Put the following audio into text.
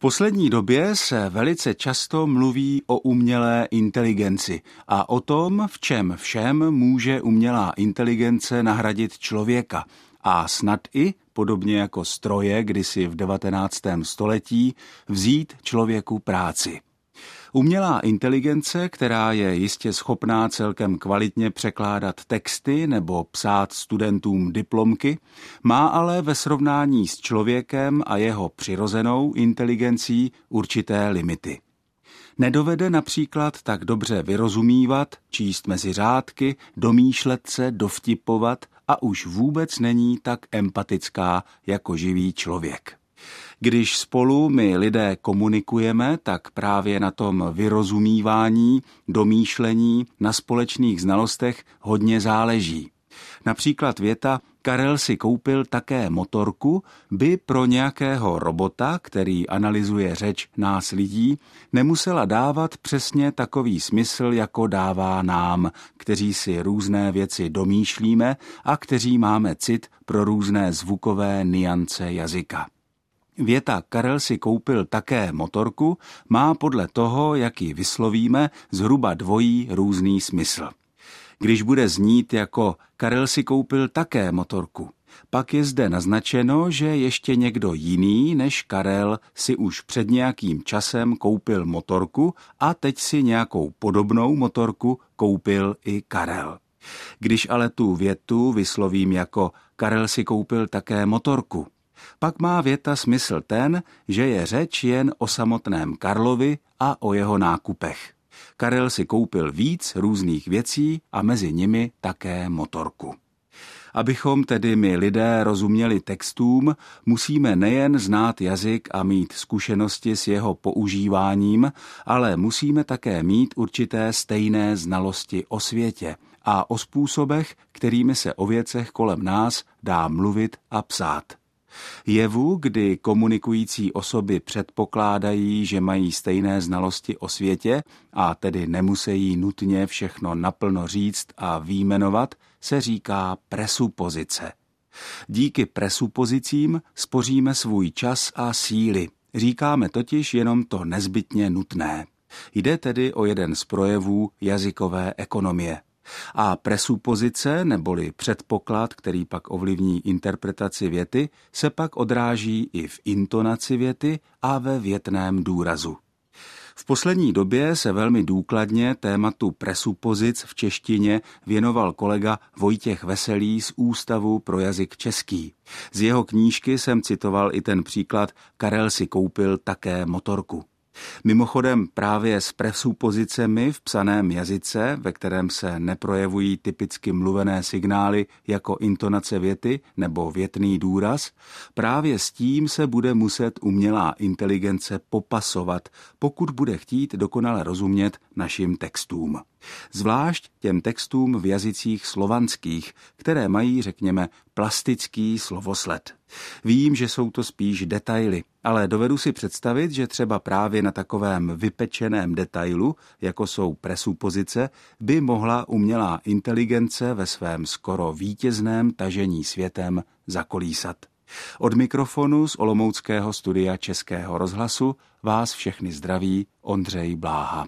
poslední době se velice často mluví o umělé inteligenci a o tom, v čem všem může umělá inteligence nahradit člověka a snad i, podobně jako stroje kdysi v 19. století, vzít člověku práci. Umělá inteligence, která je jistě schopná celkem kvalitně překládat texty nebo psát studentům diplomky, má ale ve srovnání s člověkem a jeho přirozenou inteligencí určité limity. Nedovede například tak dobře vyrozumívat, číst mezi řádky, domýšlet se, dovtipovat a už vůbec není tak empatická jako živý člověk. Když spolu my lidé komunikujeme, tak právě na tom vyrozumívání, domýšlení, na společných znalostech hodně záleží. Například věta Karel si koupil také motorku, by pro nějakého robota, který analyzuje řeč nás lidí, nemusela dávat přesně takový smysl, jako dává nám, kteří si různé věci domýšlíme a kteří máme cit pro různé zvukové niance jazyka. Věta Karel si koupil také motorku má podle toho, jak ji vyslovíme, zhruba dvojí různý smysl. Když bude znít jako Karel si koupil také motorku, pak je zde naznačeno, že ještě někdo jiný než Karel si už před nějakým časem koupil motorku a teď si nějakou podobnou motorku koupil i Karel. Když ale tu větu vyslovím jako Karel si koupil také motorku, pak má věta smysl ten, že je řeč jen o samotném Karlovi a o jeho nákupech. Karel si koupil víc různých věcí a mezi nimi také motorku. Abychom tedy my lidé rozuměli textům, musíme nejen znát jazyk a mít zkušenosti s jeho používáním, ale musíme také mít určité stejné znalosti o světě a o způsobech, kterými se o věcech kolem nás dá mluvit a psát. Jevu, kdy komunikující osoby předpokládají, že mají stejné znalosti o světě a tedy nemusí nutně všechno naplno říct a výjmenovat, se říká presupozice. Díky presupozicím spoříme svůj čas a síly. Říkáme totiž jenom to nezbytně nutné. Jde tedy o jeden z projevů jazykové ekonomie. A presupozice, neboli předpoklad, který pak ovlivní interpretaci věty, se pak odráží i v intonaci věty a ve větném důrazu. V poslední době se velmi důkladně tématu presupozic v češtině věnoval kolega Vojtěch Veselý z Ústavu pro jazyk český. Z jeho knížky jsem citoval i ten příklad Karel si koupil také motorku. Mimochodem právě s presupozicemi v psaném jazyce, ve kterém se neprojevují typicky mluvené signály jako intonace věty nebo větný důraz, právě s tím se bude muset umělá inteligence popasovat, pokud bude chtít dokonale rozumět našim textům. Zvlášť těm textům v jazycích slovanských, které mají, řekněme, plastický slovosled. Vím, že jsou to spíš detaily, ale dovedu si představit, že třeba právě na takovém vypečeném detailu, jako jsou presupozice, by mohla umělá inteligence ve svém skoro vítězném tažení světem zakolísat. Od mikrofonu z Olomouckého studia Českého rozhlasu vás všechny zdraví Ondřej Bláha.